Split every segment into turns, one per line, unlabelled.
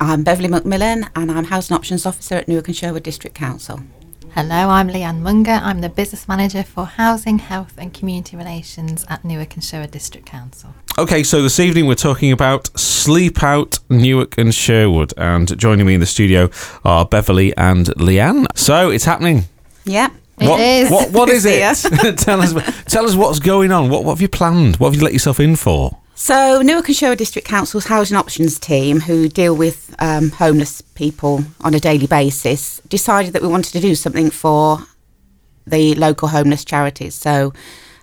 I'm Beverly McMillan and I'm Housing Options Officer at Newark and Sherwood District Council.
Hello, I'm Leanne Munger. I'm the Business Manager for Housing, Health and Community Relations at Newark and Sherwood District Council.
Okay, so this evening we're talking about Sleep Out Newark and Sherwood, and joining me in the studio are Beverly and Leanne. So it's happening.
Yeah.
It
what,
is.
What, what is it? tell us. Tell us what's going on. What, what have you planned? What have you let yourself in for?
So, Newark and Sherwood District Council's Housing Options team, who deal with um, homeless people on a daily basis, decided that we wanted to do something for the local homeless charities. So,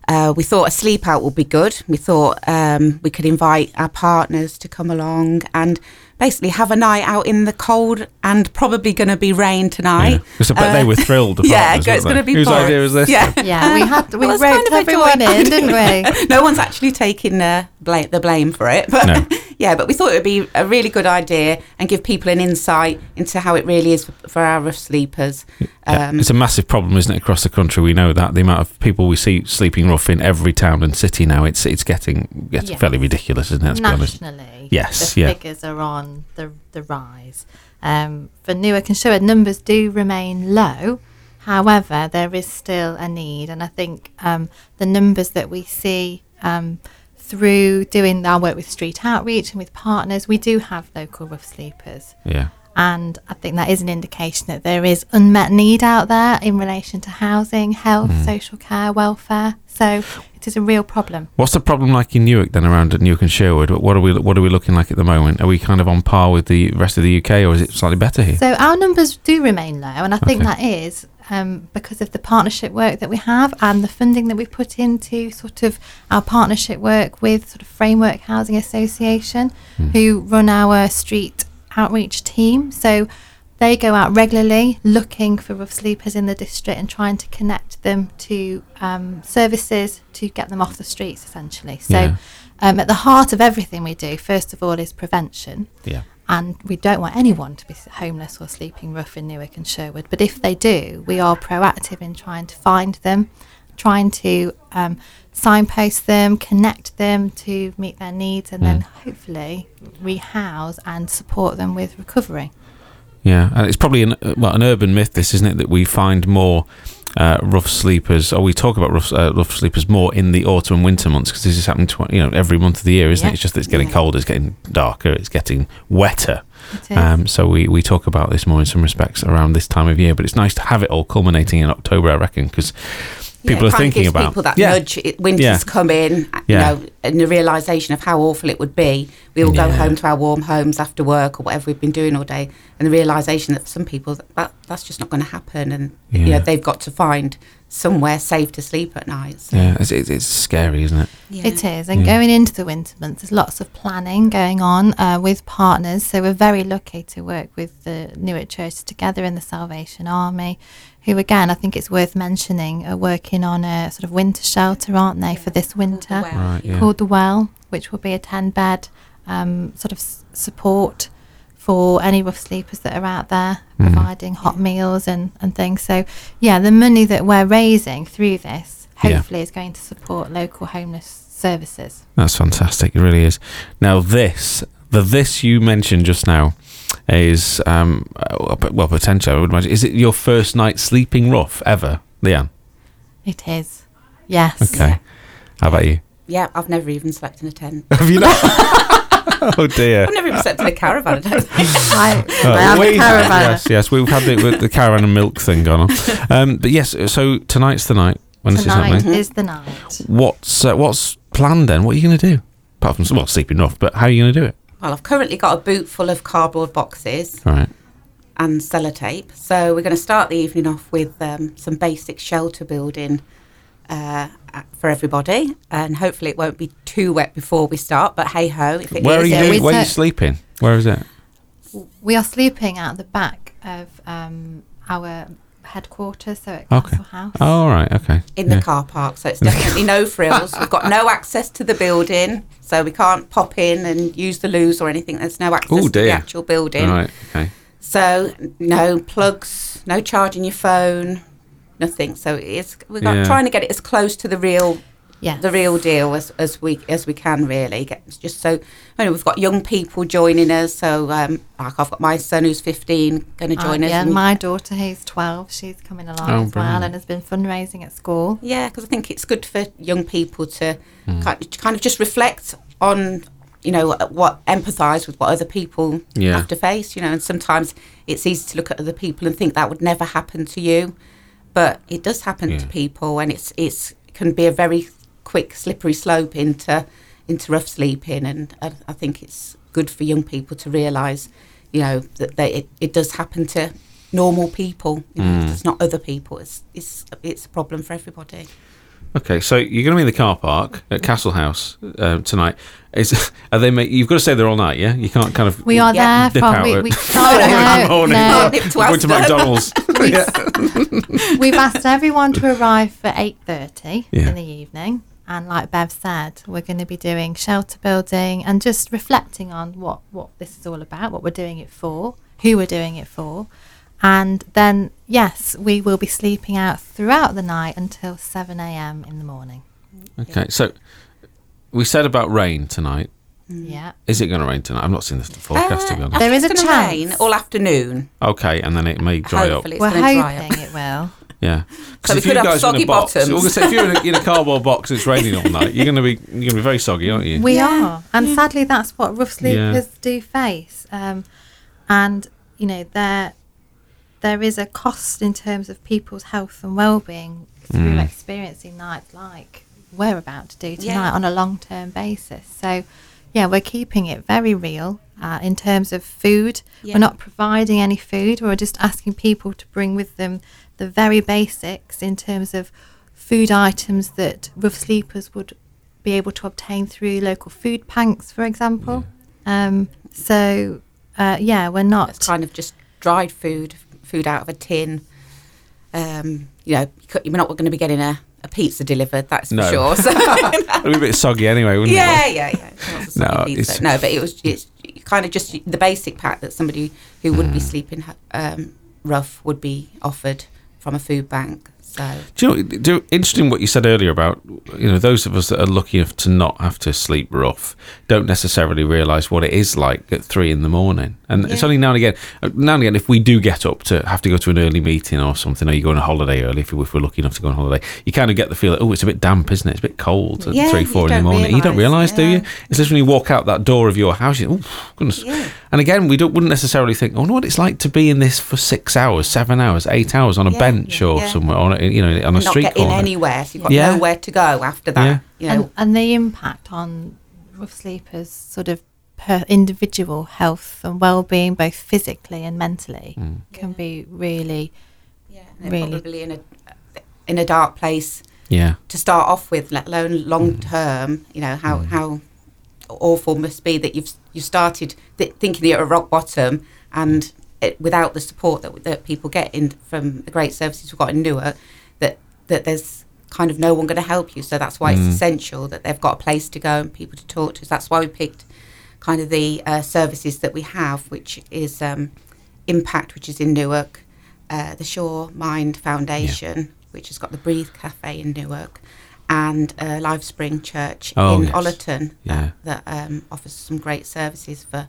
uh, we thought a sleep out would be good. We thought um, we could invite our partners to come along and basically have a night out in the cold and probably going to be rain tonight.
Because I bet they were thrilled. the
Uh, yeah,
partners,
it's going to be
Whose idea was this?
Yeah,
Yeah, we had we
Well, it's
roped
kind of a
everyone in, didn't we?
no one's actually taking uh, bla- the blame for it, but
No.
yeah, but we thought it would be a really good idea and give people an insight into how it really is for, for our rough sleepers.
Yeah,
Um,
it's a massive problem, isn't it, across the country? We know that the amount of people we see sleeping rough in every town and city now, it's it's getting getting
Yes.
fairly ridiculous, isn't it? Let's Yes,
the
yeah.
figures are on the the rise. Um, for Newark and Sherwood, numbers do remain low. However, there is still a need, and I think um, the numbers that we see um, through doing our work with street outreach and with partners, we do have local rough sleepers.
Yeah.
And I think that is an indication that there is unmet need out there in relation to housing, health,
Hmm.
social care, welfare. So it is a real problem.
What's the problem like in Newark then around at Newark and Sherwood? What are we what are we looking like at the moment? Are we kind of on par with the rest of the UK or is it slightly better here?
So our numbers do remain low, and I think
Okay.
that is um, because of the partnership work that we have and the funding that we put into sort of our partnership work with sort of Framework Housing Association, who run our street outreach team. So they go out regularly looking for rough sleepers in the district and trying to connect them to um, services to get them off the streets, essentially. So.
Yeah.
Um, at the heart of everything we do, first of all, is prevention
yeah.
and we don't want anyone to be homeless or sleeping rough in Newark and Sherwood. But if they do, we are proactive in trying to find them, trying to um, signpost them, connect them to meet their needs, and then hopefully rehouse and support them with recovery.
Yeah, and it's probably an uh, well an urban myth, this isn't it, that we find more uh, rough sleepers, or we talk about rough, uh, rough sleepers more in the autumn and winter months because this is happening, tw- you know, every month of the year, isn't
Yeah.
it? It's just that it's getting
Yeah.
colder, it's getting darker, it's getting wetter. Um, so we, we talk about this more in some respects around this time of year, but it's nice to have it all culminating in October, I reckon, because people
yeah,
are thinking
gives
about
people that
yeah,
nudge. Winter's
Yeah.
come in, you know, and the realization of how awful it would be. We all go home to our warm homes after work or whatever we've been doing all day, and the realization that for some people that that's just not going to happen, and you know they've got to find somewhere safe to sleep at night. So,
yeah, it's, it's, it's scary, isn't it?
yeah.
It is, and
Yeah.
going into the winter months, there's lots of planning going on uh, with partners. So we're very lucky to work with the Newark Church Together and the Salvation Army, who again I think it's worth mentioning are working on a sort of winter shelter, aren't they, for this winter
Well,
Right, yeah.
called the Well, which will be a ten bed um, sort of s- support for any rough sleepers that are out there,
Mhm.
providing hot meals and, and things. So yeah, the money that we're raising through this
Yeah.
hopefully is going to support local homeless services.
That's fantastic. It really is. Now, this, the this you mentioned just now, is um, uh, well, potentially, I would imagine. Is it your first night sleeping rough ever, Leanne?
It is. Yes.
Okay. How about you?
yeah, I've never even slept in a tent.
Have you not? oh dear.
I've never even slept in a caravan. I don't think.
I,
Oh,
I am
we-
a caravan.
Yes, yes. We've had the, with the caravan and milk thing going on. Um, but yes, so tonight's the night when this is
Tonight is the night.
What's uh, what's planned then? What are you going to do? Apart from well, sleeping off, but how are you going to do it?
Well, I've currently got a boot full of cardboard boxes
All right.
and sellotape. So we're going to start the evening off with um, some basic shelter building uh, for everybody, and hopefully it won't be too wet before we start. But hey ho, if it is,
Where are you?
yeah,
doing,
we
where are you sleeping? Where is it?
We are sleeping at the back of um, our headquarters, so at
Okay.
House.
Oh, all right. Okay.
in the car park, so it's definitely no frills. We've got no access to the building, so we can't pop in and use the loos or anything. There's no access
Oh,
to the actual building.
Right. Okay.
So no plugs, no charging your phone, nothing. So it's we're
Yeah.
trying to get it as close to the real
Yes.
the real deal as, as we as we can really get just so I know we've got young people joining us so um like I've got my son who's 15 going to join
Uh,
us
yeah,
and-
my daughter who's 12, she's coming along
Oh,
as well and has been fundraising at school.
Yeah, because I think it's good for young people to kind, of, kind of just reflect on, you know, what empathise with what other people
Yeah.
have to face. You know, and sometimes it's easy to look at other people and think that would never happen to you, but it does happen
Yeah.
to people, and it's it's can be a very quick slippery slope into into rough sleeping, and I, I think it's good for young people to realise, you know, that they, it it does happen to normal people. You know, mm. It's not other people. It's it's it's a problem for everybody.
Okay, so you're going to be in the car park at Castle House uh, tonight. Is are they? Make, you've got to stay there all night. Yeah, you can't kind of.
We are
Yeah.
there
Dip
from
out
we,
at
we
four in the
no,
morning.
no.
Nip to
Going to
Asda.
McDonald's.
We've asked everyone to arrive for 8.30
Yeah.
in the evening. And like Bev said, we're going to be doing shelter building and just reflecting on what, what this is all about, what we're doing it for, who we're doing it for. And then, yes, we will be sleeping out throughout the night until 7 a.m. in the morning.
Okay, so we said about rain tonight.
Yeah.
Is it going to rain tonight? I've not seen the forecast to be
Uh,
honest.
There is a
it's
chance.
rain all afternoon.
Okay, and then it may dry
Hopefully,
up.
it's
we're
going dry up.
hoping it will.
Yeah. 'Cause
So we
if you
could have
guys are in a
soggy
box,
bottoms.
we're say if you're in a, in a cardboard box, it's raining all night. You're going to be you're going to be very soggy, aren't you?
We
Yeah.
are, and sadly, that's what rough
Yeah.
sleepers do face. Um, and you know, there there is a cost in terms of people's health and well-being through
Mm.
experiencing nights like we're about to do tonight
Yeah.
on a long-term basis. So, yeah, we're keeping it very real uh, in terms of food.
Yeah.
We're not providing any food. We're just asking people to bring with them the very basics in terms of food items that rough sleepers would be able to obtain through local food banks, for example. Um, so, uh, yeah, we're not.
It's kind of just dried food, food out of a tin. Um, you know, you're not going to be getting a, a pizza delivered, that's for sure. So,
It'd be a bit soggy anyway, wouldn't
yeah,
it?
yeah, yeah. It's
No,
not a soggy
it's-
pizza. no, but it was it's kind of just the basic pack that somebody who would
Mm.
be sleeping um, rough would be offered from a food bank. So
Do you know, do, interesting what you said earlier about you know those of us that are lucky enough to not have to sleep rough don't necessarily realise what it is like at three in the morning, and it's only now and again. uh, Now and again, if we do get up to have to go to an early meeting or something, or you go on a holiday early, if, we- if we're lucky enough to go on holiday, you kind of get the feel that oh, it's a bit damp, isn't it? It's a bit cold at
Yeah,
three, four in the
don't
morning. you don't realise,
realise,
do you? It's literally when you walk out that door of your house. You, oh goodness.
Yeah.
And again, we don't wouldn't necessarily think, oh, I wonder what it's like to be in this for six hours, seven hours, eight hours on a
Yeah,
bench
yeah,
or
yeah.
somewhere on a, you know on a
not
street
get
corner.
anywhere, so you've got
Yeah.
nowhere to go after that.
Yeah.
You know,
and, and the impact on rough sleepers sort of per individual health and well-being both physically and mentally
Mm.
can be really
yeah, they're
really-
probably in a in a dark place
Yeah.
to start off with, let alone long term. You know how how awful must be that you've you started th- thinking you're at rock bottom and it, without the support that that people get in from the great services we've got in Newark, that that there's kind of no one going to help you. So that's why
Mm.
it's essential that they've got a place to go and people to talk to. So that's why we picked kind of the uh, services that we have, which is um, Impact, which is in Newark, uh, the Shaw Mind Foundation, which has got the Breathe Cafe in Newark, and uh, Live Spring Church
Oh,
in
yes.
Ollerton
Yeah.
that, that um, offers some great services for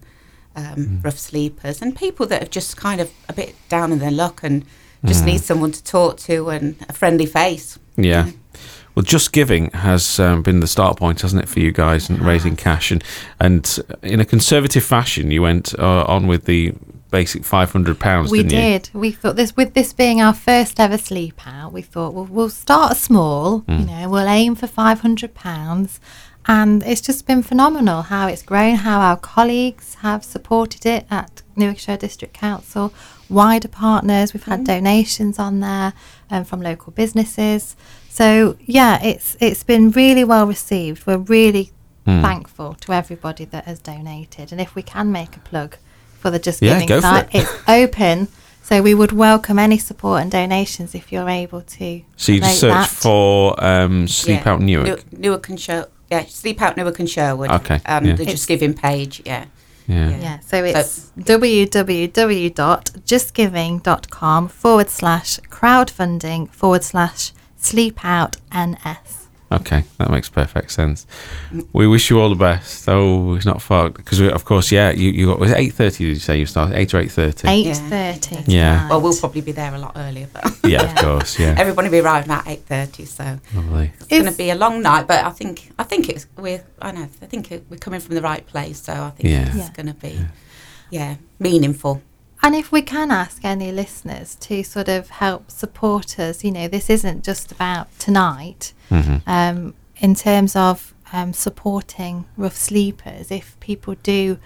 um,
Mm.
rough sleepers and people that are just kind of a bit down in their luck and just
Mm.
need someone to talk to and a friendly face.
Yeah. Well, Just Giving has um, been the start point, hasn't it, for you guys and raising cash and and in a conservative fashion, you went uh, on with the basic five hundred pounds.
we
didn't you?
we thought this with this being our first ever sleep out we thought well we'll start small you
Mm.
know we'll aim for 500 pounds and it's just been phenomenal how it's grown how our colleagues have supported it at Newarkshire District Council wider partners we've had donations on there um, from local businesses so yeah it's it's been really well received we're really
Mm.
thankful to everybody that has donated and if we can make a plug for the Just Giving
go for
site
it.
it's open so we would welcome any support and donations if you're able to
So you just search
that.
for um, Sleep
Yeah.
Out Newark.
Newark, Newark and Sher- yeah, Sleep Out Newark and Sherwood.
Okay,
Um,
yeah.
The
It's-
Just Giving page, yeah.
Yeah.
Yeah.
yeah so
So-
it's www.justgiving.com forward slash crowdfunding forward slash sleep out ns
Okay, that makes perfect sense. We wish you all the best. Oh, it's not far because of course, yeah. You you got was eight thirty? Did you say you started eight or eight thirty?
Eight thirty.
Yeah.
Well, we'll probably be there a lot earlier, but
Yeah, of course. Yeah,
everybody will be arriving at eight thirty. So
lovely.
it's going to be a long night, but I think I think it's we're I know I think it, we're coming from the right place. So I think
Yeah.
it's
Yeah.
going to be yeah meaningful.
And if we can ask any listeners to sort of help support us, you know, this isn't just about tonight.
hmm
Um, in terms of um, supporting rough sleepers, if people do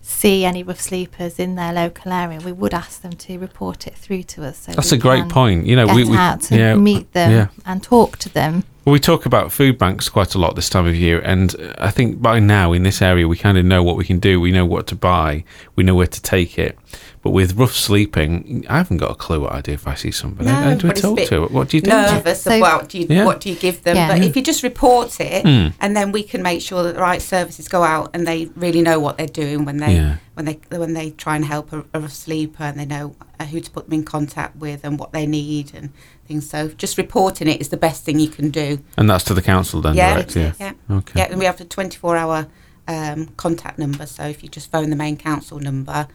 see any rough sleepers in their local area, we would ask them to report it through to us. So
That's a great point. You know, we, we
out to
yeah,
meet them
Yeah,
and talk to them.
Well, we talk about food banks quite a lot this time of year, and uh, I think by now in this area we kind of know what we can do. We know what to buy. We know where to take it. But with rough sleeping, I haven't got a clue what I do if I see somebody.
No,
How do we
but it's a
talk
bit
to? What do you do?
nervous
So-
about do you,
Yeah.
what do you give them.
Yeah.
But if you just report it,
Mm.
and then we can make sure that the right services go out and they really know what they're doing when they
Yeah.
when they when they try and help a, a rough sleeper and they know uh, who to put them in contact with and what they need and things. So just reporting it is the best thing you can do.
And that's to the council then,
yeah,
direct? Yeah.
yeah,
Okay.
yeah. And we have a 24 hour um, contact number. So if you just phone the main council number.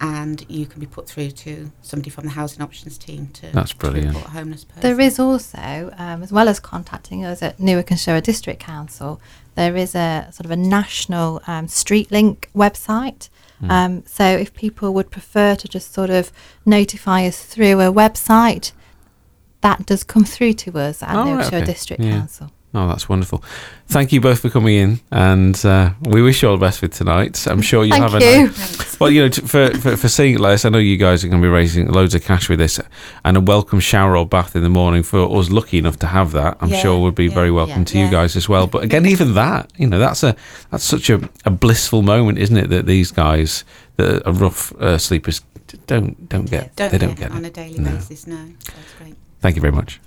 And you can be put through to somebody from the housing options team to,
That's
to
brilliant.
report a homeless person.
There is also, um, as well as contacting us at Newark and Sherwood District Council, there is a sort of a national um, street link website.
Hmm.
Um, so if people would prefer to just sort of notify us through a website, that does come through to us at
Oh,
Newark
right,
Sherwood
okay.
District
Yeah.
Council.
Oh, that's wonderful. Thank you both for coming in, and uh, we wish you all the best for tonight. I'm sure you'll
Thank
have a
you.
nice-
Thanks.
Well, you know, t- for, for for seeing it like this, I know you guys are going to be raising loads of cash with this, and a welcome shower or bath in the morning for us lucky enough to have that. I'm
Yeah,
sure would be
yeah,
very welcome
yeah,
to you guys as well. But again, even that, you know, that's a that's such a, a blissful moment, isn't it? That these guys that are rough uh, sleepers don't don't get
don't
they don't get
on a daily
No.
basis. No, it's great.
Thank you very much.